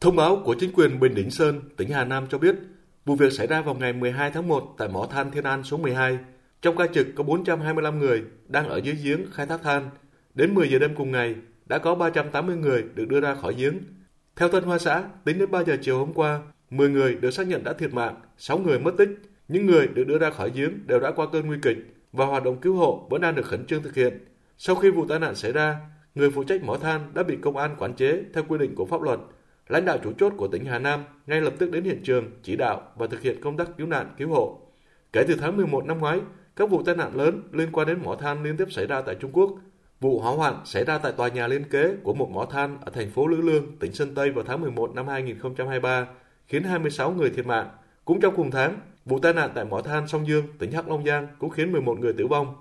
Thông báo của chính quyền Bình Định Sơn, tỉnh Hà Nam cho biết, vụ việc xảy ra vào ngày 12 tháng 1 tại mỏ than Thiên An số 12. Trong ca trực có 425 người đang ở dưới giếng khai thác than. Đến 10 giờ đêm cùng ngày, đã có 380 người được đưa ra khỏi giếng. Theo Tân Hoa xã, tính đến 3 giờ chiều hôm qua, 10 người được xác nhận đã thiệt mạng, 6 người mất tích. Những người được đưa ra khỏi giếng đều đã qua cơn nguy kịch và hoạt động cứu hộ vẫn đang được khẩn trương thực hiện. Sau khi vụ tai nạn xảy ra, người phụ trách mỏ than đã bị công an quản chế theo quy định của pháp luật. Lãnh đạo chủ chốt của tỉnh Hà Nam ngay lập tức đến hiện trường chỉ đạo và thực hiện công tác cứu nạn cứu hộ. Kể từ tháng 11 năm ngoái, các vụ tai nạn lớn liên quan đến mỏ than liên tiếp xảy ra tại Trung Quốc. Vụ hỏa hoạn xảy ra tại tòa nhà liên kế của một mỏ than ở thành phố Lữ Lương, tỉnh Sơn Tây vào tháng 11 năm 2023, khiến 26 người thiệt mạng. Cũng trong cùng tháng, vụ tai nạn tại mỏ than Song Dương, tỉnh Hắc Long Giang cũng khiến 11 người tử vong.